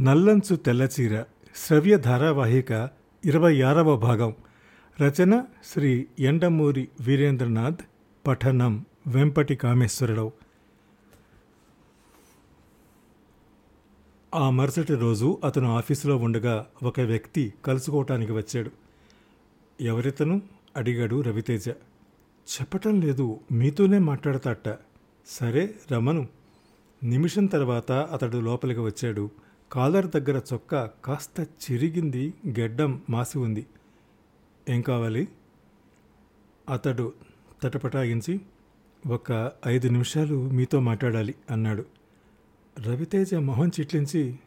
నల్లంచు తెల్లచీర శ్రవ్య ధారావాహిక ఇరవై ఆరవ భాగం. రచన శ్రీ ఎండమూరి వీరేంద్రనాథ్ పఠనం వెంపటి కామేశ్వరరావు. ఆ మరుసటి రోజు అతను ఆఫీసులో ఉండగా ఒక వ్యక్తి కలుసుకోవటానికి వచ్చాడు. ఎవరితను? అడిగాడు రవితేజ. చెప్పటం లేదు మీతోనే మాట్లాడతాట. సరే రమను. నిమిషం తర్వాత అతడు లోపలికి వచ్చాడు. కాలర్ దగ్గర చొక్కా కాస్త చిరిగింది గెడ్డం మాసి ఉంది. ఏం కావాలి? అతడు తటపటాగించి ఒక ఐదు నిమిషాలు మీతో మాట్లాడాలి అన్నాడు. రవితేజ మొహం చిట్లించి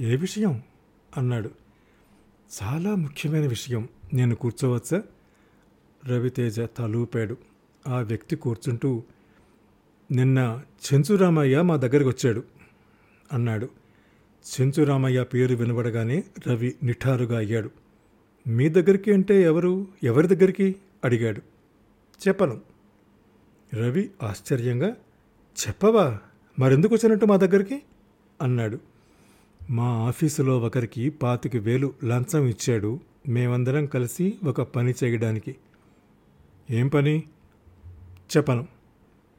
ఏ విషయం? అన్నాడు. చాలా ముఖ్యమైన విషయం. నేను కూర్చోవచ్చా? రవితేజ తలూపాడు. ఆ వ్యక్తి కూర్చుంటూ నిన్న చెంచురామయ్య మా దగ్గరికి వచ్చాడు అన్నాడు. చెంచురామయ్య పేరు వినబడగానే రవి నిఠారుగా అయ్యాడు. మీ దగ్గరికి అంటే ఎవరు? ఎవరి దగ్గరికి? అడిగాడు. చెప్పను. రవి ఆశ్చర్యంగా చెప్పవా? మరెందుకు వచ్చినట్టు మా దగ్గరికి? అన్నాడు. మా ఆఫీసులో ఒకరికి పాతిక వేలు లంచం ఇచ్చాడు. మేమందరం కలిసి ఒక పని చేయడానికి. ఏం పని? చెప్పను.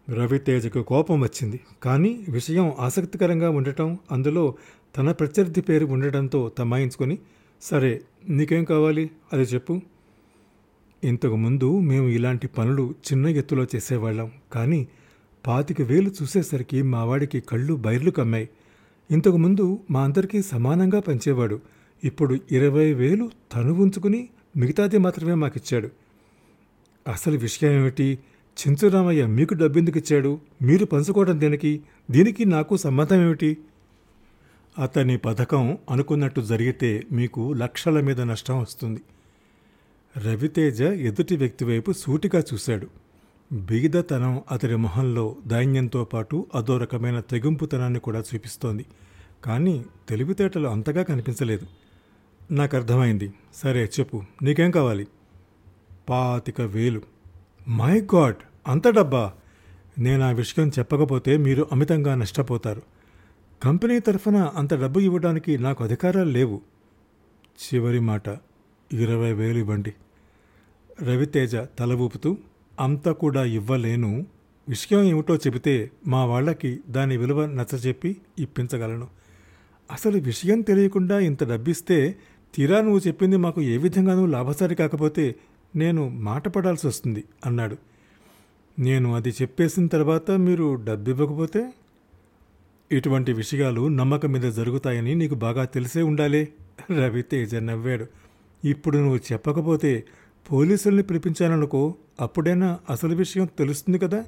రవితేజకు కోపం వచ్చింది. కానీ విషయం ఆసక్తికరంగా ఉండటం అందులో తన ప్రత్యర్థి పేరు ఉండటంతో తమాయించుకొని సరే నీకేం కావాలి? అది చెప్పు. ఇంతకుముందు మేము ఇలాంటి పనులు చిన్న ఎత్తులో చేసేవాళ్ళం కానీ పాతిక వేలు చూసేసరికి మా వాడికి కళ్ళు బైర్లు కమ్మాయి. ఇంతకుముందు మా అందరికీ సమానంగా పంచేవాడు. ఇప్పుడు ఇరవై వేలు తను ఉంచుకుని మిగతాది మాత్రమే మాకిచ్చాడు. అసలు విషయం ఏమిటి? చించురామయ్య మీకు డబ్బెందుకు ఇచ్చాడు? మీరు పంచుకోవడం దేనికి? దీనికి నాకు సంబంధం ఏమిటి? అతని పథకం అనుకున్నట్టు జరిగితే మీకు లక్షల మీద నష్టం వస్తుంది. రవితేజ ఎదుటి వ్యక్తి వైపు సూటిగా చూశాడు. బిగిదతనం అతడి మొహంలో దైన్యంతో పాటు అదో రకమైన తెగింపుతనాన్ని కూడా చూపిస్తోంది. కానీ తెలివితేటలు అంతగా కనిపించలేదు. నాకు అర్థమైంది. సరే చెప్పు. నీకేం కావాలి? పాతిక వేలు. My god! అంత డబ్బా! నేను ఆ విషయం చెప్పకపోతే మీరు అమితంగా నష్టపోతారు. కంపెనీ తరఫున అంత డబ్బు ఇవ్వడానికి నాకు అధికారాలు లేవు. చివరి మాట ఇరవై వేలు ఇవ్వండి. రవితేజ తల ఊపుతూ అంత కూడా ఇవ్వలేను. విషయం ఏమిటో చెబితే మా వాళ్ళకి దాని విలువ నచ్చజెప్పి ఇప్పించగలను. అసలు విషయం తెలియకుండా ఇంత డబ్బిస్తే తీరా నువ్వు చెప్పింది మాకు ఏ విధంగానూ లాభసారి కాకపోతే నేను మాట పడాల్సి వస్తుంది అన్నాడు. నేను అది చెప్పేసిన తర్వాత మీరు డబ్బు ఇవ్వకపోతే ఇటువంటి విషయాలు నమ్మకం మీద జరుగుతాయని నీకు బాగా తెలిసే ఉండాలే. రవితేజ నవ్వాడు. ఇప్పుడు నువ్వు చెప్పకపోతే పోలీసుల్ని పిలిపించాననుకో అప్పుడైనా అసలు విషయం తెలుస్తుంది కదా?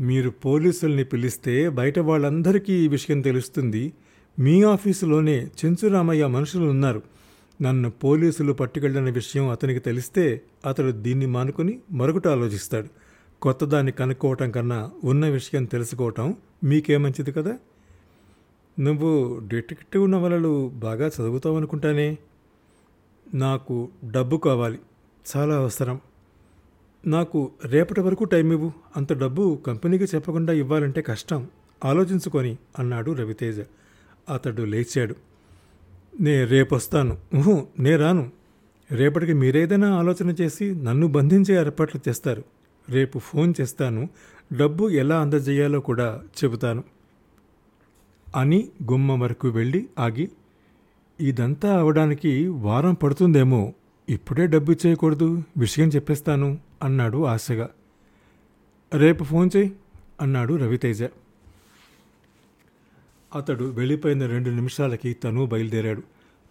మీరు పోలీసుల్ని పిలిస్తే బయట వాళ్ళందరికీ ఈ విషయం తెలుస్తుంది. మీ ఆఫీసులోనే చెంచురామయ్య మనుషులు ఉన్నారు. నన్ను పోలీసులు పట్టుకెళ్ళిన విషయం అతనికి తెలిస్తే అతడు దీన్ని మానుకొని మరొకటి ఆలోచిస్తాడు. కొత్తదాన్ని కనుక్కోవటం కన్నా ఉన్న విషయం తెలుసుకోవటం మీకే మంచిది కదా? నువ్వు డిటెక్టివ్ నవలలు బాగా చదువుతావు అనుకుంటానే నాకు డబ్బు కావాలి. చాలా అవసరం. నాకు రేపటి వరకు టైం ఇవ్వు. అంత డబ్బు కంపెనీకి చెప్పకుండా ఇవ్వాలంటే కష్టం. ఆలోచించుకొని అన్నాడు రవితేజ. అతడు లేచాడు. నే రేపొస్తాను. నే రాను. రేపటికి మీరేదైనా ఆలోచన చేసి నన్ను బంధించే ఏర్పాట్లు చేస్తారు. రేపు ఫోన్ చేస్తాను. డబ్బు ఎలా అందజేయాలో కూడా చెబుతాను. అని గుమ్మ వరకు వెళ్ళి ఆగి ఇదంతా అవడానికి వారం పడుతుందేమో ఇప్పుడే డబ్బు ఇచ్చేయకూడదు విషయం చెప్పేస్తాను అన్నాడు ఆశగా. రేపు ఫోన్ చేయి అన్నాడు రవితేజ. అతడు వెళ్ళిపోయిన రెండు నిమిషాలకి తను బయలుదేరాడు.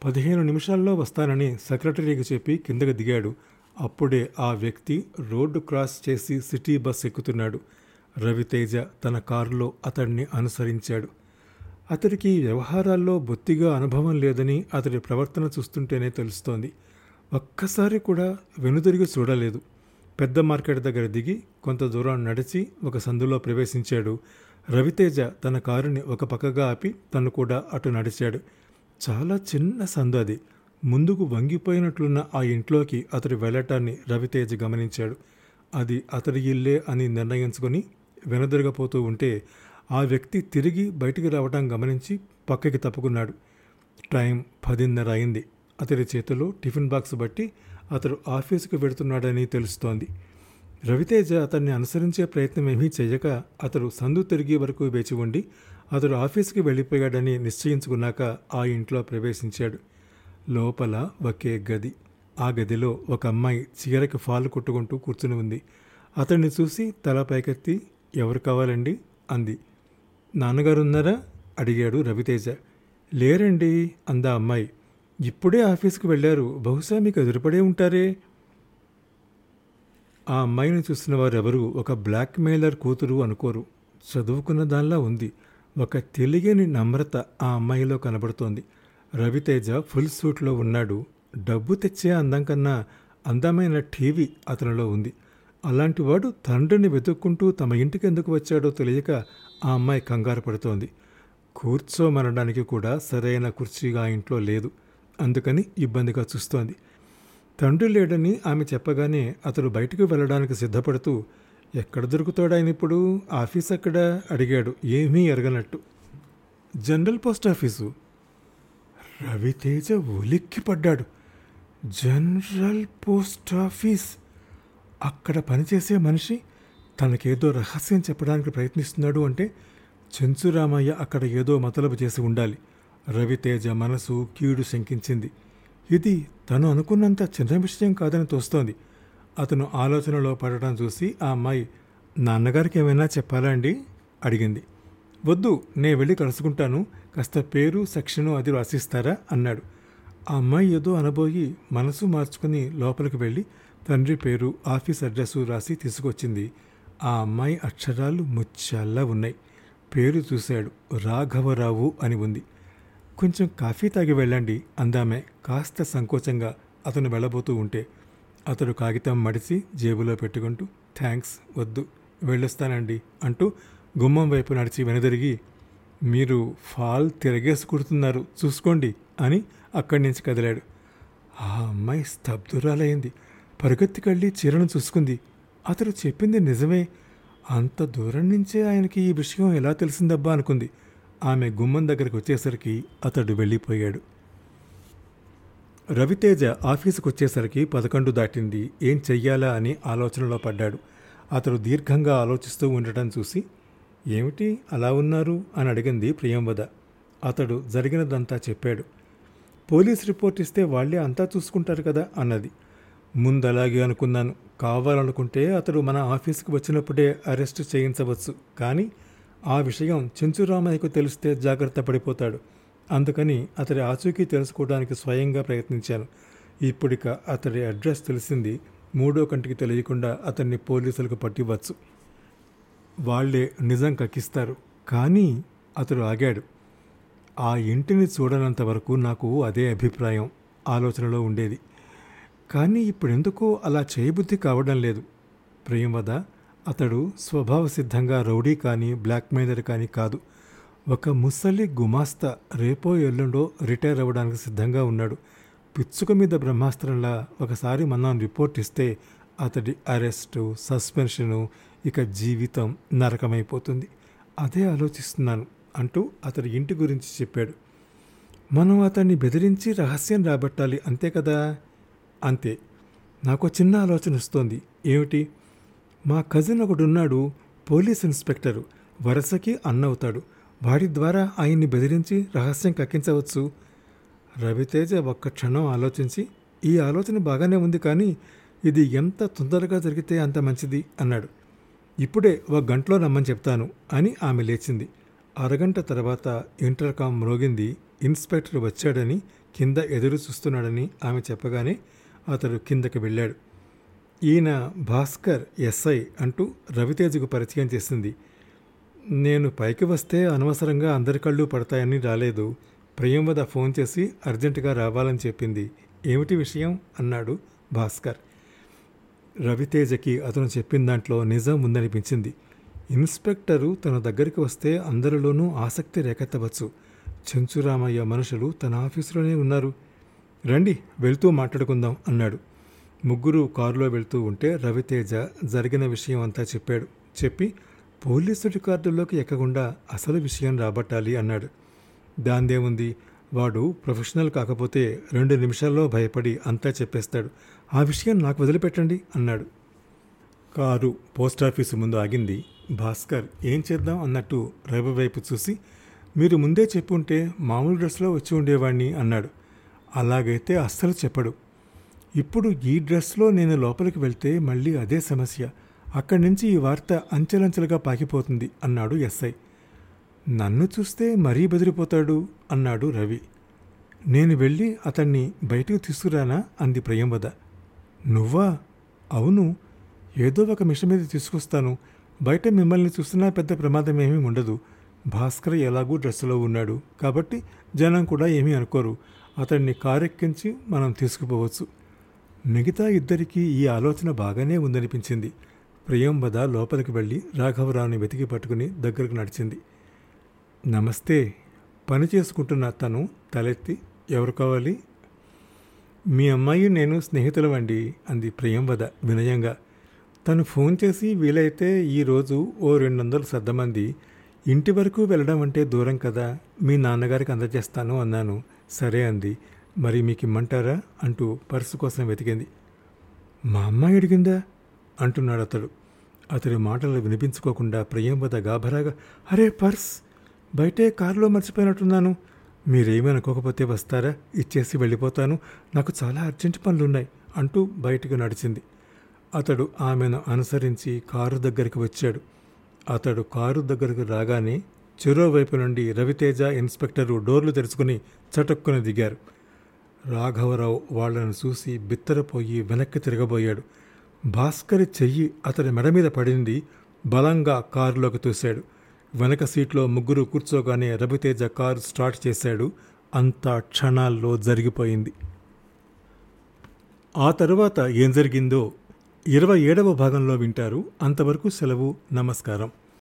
పదిహేను నిమిషాల్లో వస్తానని సెక్రటరీకి చెప్పి కిందకు దిగాడు. అప్పుడే ఆ వ్యక్తి రోడ్డు క్రాస్ చేసి సిటీ బస్ ఎక్కుతున్నాడు. రవితేజ తన కారులో అతడిని అనుసరించాడు. అతడికి వ్యవహారాల్లో బొత్తిగా అనుభవం లేదని అతడి ప్రవర్తన చూస్తుంటేనే తెలుస్తోంది. ఒక్కసారి కూడా వెనుదిరిగి చూడలేదు. పెద్ద మార్కెట్ దగ్గర దిగి కొంత దూరం నడిచి ఒక సందులో ప్రవేశించాడు. రవితేజ తన కారుని ఒక పక్కగా ఆపి తను కూడా అటు నడిచాడు. చాలా చిన్న సందు అది. ముందుకు వంగిపోయినట్లున్న ఆ ఇంట్లోకి అతడు వెళ్ళటాన్ని రవితేజ గమనించాడు. అది అతడి ఇల్లే అని నిర్ణయించుకొని వెనుదిరగపోతూ ఉంటే ఆ వ్యక్తి తిరిగి బయటికి రావడం గమనించి పక్కకి తప్పుకున్నాడు. టైం పదిన్నర అయింది. అతడి చేతిలో టిఫిన్ బాక్స్ బట్టి అతడు ఆఫీసుకు వెడుతున్నాడని తెలుస్తోంది. రవితేజ అతన్ని అనుసరించే ప్రయత్నం ఏమీ చేయక అతడు సందు తిరిగే వరకు వేచి ఉండి అతడు ఆఫీసుకి వెళ్ళిపోయాడని నిశ్చయించుకున్నాక ఆ ఇంట్లో ప్రవేశించాడు. లోపల ఒకే గది. ఆ గదిలో ఒక అమ్మాయి చీరకి ఫాలు కొట్టుకుంటూ కూర్చుని ఉంది. అతన్ని చూసి తల పైకెత్తి ఎవరు కావాలండి? అంది. నాన్నగారు ఉన్నారా అడిగాడు రవితేజ. లేరండి అందా అమ్మాయి. ఇప్పుడే ఆఫీస్కి వెళ్ళారు. బహుశా మీకు ఎదురుపడే ఉంటారే. ఆ అమ్మాయిని చూసిన వారెవరూ ఒక బ్లాక్ మెయిలర్ కూతురు అనుకోరు. చదువుకున్న దానిలా ఉంది. ఒక తెలియని నమ్రత ఆ అమ్మాయిలో కనబడుతోంది. రవితేజ ఫుల్ సూట్లో ఉన్నాడు. డబ్బు తెచ్చే అందం కన్నా అందమైన టీవీ అతనిలో ఉంది. అలాంటివాడు తండ్రిని వెతుక్కుంటూ తమ ఇంటికి ఎందుకు వచ్చాడో తెలియక ఆ అమ్మాయి కంగారు పడుతోంది. కూర్చోమనడానికి కూడా సరైన కుర్చీగా ఇంట్లో లేదు. అందుకని ఇబ్బందిగా చూస్తోంది. తండ్రి లేడని ఆమె చెప్పగానే అతడు బయటకు వెళ్ళడానికి సిద్ధపడుతూ ఎక్కడ దొరుకుతాడాయన ఇప్పుడు? ఆఫీస్ ఎక్కడ? అడిగాడు. ఏమీ ఎరగనట్టు జనరల్ పోస్ట్ ఆఫీసు? రవితేజ ఉలిక్కి పడ్డాడు. General post office. అక్కడ పనిచేసే మనిషి తనకేదో రహస్యం చెప్పడానికి ప్రయత్నిస్తున్నాడు అంటే చెంచురామయ్య అక్కడ ఏదో మతలబు చేసి ఉండాలి. రవితేజ మనసు కీడు శంకించింది. ఇది తను అనుకున్నంత చిన్న విషయం కాదని తోస్తోంది. అతను ఆలోచనలో పడటం చూసి ఆ అమ్మాయి నాన్నగారికి ఏమైనా చెప్పాలా అండి? అడిగింది. వద్దు నే వెళ్ళి కలుసుకుంటాను. కాస్త పేరు సెక్షను అది రాసిస్తారా? అన్నాడు. ఆ అమ్మాయి ఏదో అనబోయి మనసు మార్చుకుని లోపలికి వెళ్ళి తండ్రి పేరు ఆఫీస్ అడ్రస్సు రాసి తీసుకొచ్చింది. ఆ అమ్మాయి అక్షరాలు ముచ్చల్లా ఉన్నాయి. పేరు చూశాడు. రాఘవరావు అని ఉంది. కొంచెం కాఫీ తాగి వెళ్ళండి అందామే కాస్త సంకోచంగా అతను వెళ్ళబోతూ ఉంటే. అతడు కాగితం మడిచి జేబులో పెట్టుకుంటూ థ్యాంక్స్ వద్దు వెళ్ళొస్తానండి అంటూ గుమ్మం వైపు నడిచి వెనుదిరిగి మీరు ఫాల్ తిరగేసి కుడుతున్నారు చూసుకోండి అని అక్కడి నుంచి కదిలాడు. ఆ అమ్మాయి స్తబ్దురాలైంది. పరుగెత్తికెళ్ళి చీరను చూసుకుంది. అతడు చెప్పింది నిజమే. అంత దూరం నుంచే ఆయనకి ఈ విషయం ఎలా తెలిసిందబ్బా అనుకుంది. ఆమె గుమ్మం దగ్గరికి వచ్చేసరికి అతడు వెళ్ళిపోయాడు. రవితేజ ఆఫీసుకు వచ్చేసరికి పదకొండు దాటింది. ఏం చెయ్యాలా అని ఆలోచనలో పడ్డాడు. అతడు దీర్ఘంగా ఆలోచిస్తూ ఉండటం చూసి ఏమిటి అలా ఉన్నారు అని అడిగింది ప్రియంవద అతడు జరిగినదంతా చెప్పాడు. పోలీస్ రిపోర్ట్ ఇస్తే వాళ్ళే అంతా చూసుకుంటారు కదా అన్నది. ముందలాగే అనుకున్నాను. కావాలనుకుంటే అతడు మన ఆఫీస్కి వచ్చినప్పుడే అరెస్ట్ చేయించవచ్చు. కానీ ఆ విషయం చెంచురామయ్యకు తెలిస్తే జాగ్రత్త పడిపోతాడు. అందుకని అతడి ఆచూకీ తెలుసుకోవడానికి స్వయంగా ప్రయత్నించాను. ఇప్పుడిక అతడి అడ్రస్ తెలిసింది మూడో కంటికి తెలియకుండా అతన్ని పోలీసులకు పట్టివచ్చు వాళ్ళే నిజం కక్కిస్తారు. కానీ అతడు ఆగాడు. ఆ ఇంటిని చూడనంత వరకు నాకు అదే అభిప్రాయం ఆలోచనలో ఉండేది. కానీ ఇప్పుడెందుకో అలా చేయబుద్ధి కావడం లేదు. ప్రియంవద అతడు స్వభావ సిద్ధంగా రౌడీ కానీ బ్లాక్మెయిలర్ కానీ కాదు. ఒక ముసలి గుమాస్తా రేపో ఎల్లుండో రిటైర్ అవ్వడానికి సిద్ధంగా ఉన్నాడు. పిచ్చుక మీద బ్రహ్మాస్త్రంలా ఒకసారి మనం రిపోర్ట్ ఇస్తే అతడి అరెస్టు సస్పెన్షను ఇక జీవితం నరకమైపోతుంది. అదే ఆలోచిస్తున్నాను అంటూ అతడి ఇంటి గురించి చెప్పాడు. మనం అతన్ని బెదిరించి రహస్యం రాబట్టాలి అంతే కదా? అంతే. నాకు చిన్న ఆలోచన వస్తోంది. ఏమిటి? మా కజిన్ ఒకడున్నాడు పోలీస్ ఇన్స్పెక్టరు. వరసకి అన్నవుతాడు. వాడి ద్వారా ఆయన్ని బెదిరించి రహస్యం కక్కించవచ్చు. రవితేజ ఒక్క క్షణం ఆలోచించి ఈ ఆలోచన బాగానే ఉంది కానీ ఇది ఎంత తొందరగా జరిగితే అంత మంచిది? అన్నాడు. ఇప్పుడే ఒక గంటలో రమ్మని చెప్తాను అని ఆమె లేచింది. అరగంట తర్వాత ఇంటర్కామ్ మ్రోగింది ఇన్స్పెక్టర్ వచ్చాడని కింద ఎదురు చూస్తున్నాడని ఆమె చెప్పగానే అతడు కిందకి వెళ్ళాడు. ఈయన భాస్కర్ ఎస్ఐ అంటూ రవితేజకు పరిచయం చేసింది. నేను పైకి వస్తే అనవసరంగా అందరి కళ్ళు పడతాయని రాలేదు. ప్రియంవద ఫోన్ చేసి అర్జెంటుగా రావాలని చెప్పింది. ఏమిటి విషయం? అన్నాడు భాస్కర్. రవితేజకి అతను చెప్పిన దాంట్లో నిజం ఉందనిపించింది. ఇన్స్పెక్టరు తన దగ్గరికి వస్తే అందరిలోనూ ఆసక్తి రేకెత్తవచ్చు. చెంచురామయ్య మనుషులు తన ఆఫీసులోనే ఉన్నారు. రండి వెళ్తూ మాట్లాడుకుందాం అన్నాడు. ముగ్గురు కారులో వెళ్తూ ఉంటే రవితేజ జరిగిన విషయం అంతా చెప్పాడు. చెప్పి పోలీసు రికార్డుల్లోకి ఎక్కకుండా అసలు విషయం రాబట్టాలి అన్నాడు. దాందేముంది? వాడు ప్రొఫెషనల్ కాకపోతే రెండు నిమిషాల్లో భయపడి అంతా చెప్పేస్తాడు. ఆ విషయం నాకు వదిలిపెట్టండి అన్నాడు. కారు పోస్టాఫీసు ముందు ఆగింది. భాస్కర్ ఏం చేద్దాం? అన్నట్టు రవి వైపు చూసి మీరు ముందే చెప్పుంటే మామూలు డ్రెస్లో వచ్చి ఉండేవాడిని అన్నాడు. అలాగైతే అస్సలు చెప్పడు. ఇప్పుడు ఈ డ్రెస్లో నేను లోపలికి వెళ్తే మళ్ళీ అదే సమస్య. అక్కడి నుంచి ఈ వార్త అంచెలంచెలుగా పాకిపోతుంది అన్నాడు ఎస్ఐ. నన్ను చూస్తే మరీ బెదిరిపోతాడు అన్నాడు రవి. నేను వెళ్ళి అతన్ని బయటకు తీసుకురానా? అంది ప్రియంవద. నువ్వా? అవును. ఏదో ఒక మిషన్ మీద తీసుకొస్తాను. బయట మిమ్మల్ని చూస్తున్నా పెద్ద ప్రమాదం ఏమీ ఉండదు. భాస్కర్ ఎలాగూ డ్రెస్సులో ఉన్నాడు. కాబట్టి జనం కూడా ఏమీ అనుకోరు. అతన్ని కారెక్కించి మనం తీసుకుపోవచ్చు. మిగతా ఇద్దరికీ ఈ ఆలోచన బాగానే ఉందనిపించింది. ప్రియంవద లోపలికి వెళ్ళి రాఘవరావుని వెతికి పట్టుకుని దగ్గరకు నడిచింది. నమస్తే. పని చేసుకుంటున్న తను తలెత్తి ఎవరు కావాలి? మీ అమ్మాయి నేను స్నేహితులవండి అంది ప్రియంవద వినయంగా. తను ఫోన్ చేసి వీలైతే ఈరోజు ఓ రెండు వందలు సర్దమంది ఇంటి వరకు వెళ్ళడం అంటే దూరం కదా మీ నాన్నగారికి అందజేస్తాను అన్నాను. సరే అంది. మరి మీకు ఇమ్మంటారా అంటూ పర్సు కోసం వెతికింది. మా అమ్మాయి అడిగిందా? అంటున్నాడు అతడు అతడి మాటలు వినిపించుకోకుండా ప్రియంవద గాభరాగా అరే పర్స్ బయటే కారులో మర్చిపోయినట్టున్నాను. మీరేమనుకోకపోతే వస్తారా? ఇచ్చేసి వెళ్ళిపోతాను. నాకు చాలా అర్జెంట్ పనులున్నాయి అంటూ బయటకు నడిచింది. అతడు ఆమెను అనుసరించి కారు దగ్గరికి వచ్చాడు. అతడు కారు దగ్గరకు రాగానే చెరో వైపు నుండి రవితేజ ఇన్స్పెక్టరు డోర్లు తెరుచుకుని చటుక్కున దిగారు. రాఘవరావు వాళ్ళను చూసి బిత్తరపోయి వెనక్కి తిరగబోయాడు. భాస్కరి చెయ్యి అతని మెడ మీద పడింది. బలంగా కారులోకి తూశాడు. వెనక సీట్లో ముగ్గురు కూర్చోగానే రవితేజ కారు స్టార్ట్ చేశాడు. అంతా క్షణాల్లో జరిగిపోయింది. ఆ తరువాత ఏం జరిగిందో ఇరవై ఏడవ భాగంలో వింటారు. అంతవరకు సెలవు నమస్కారం.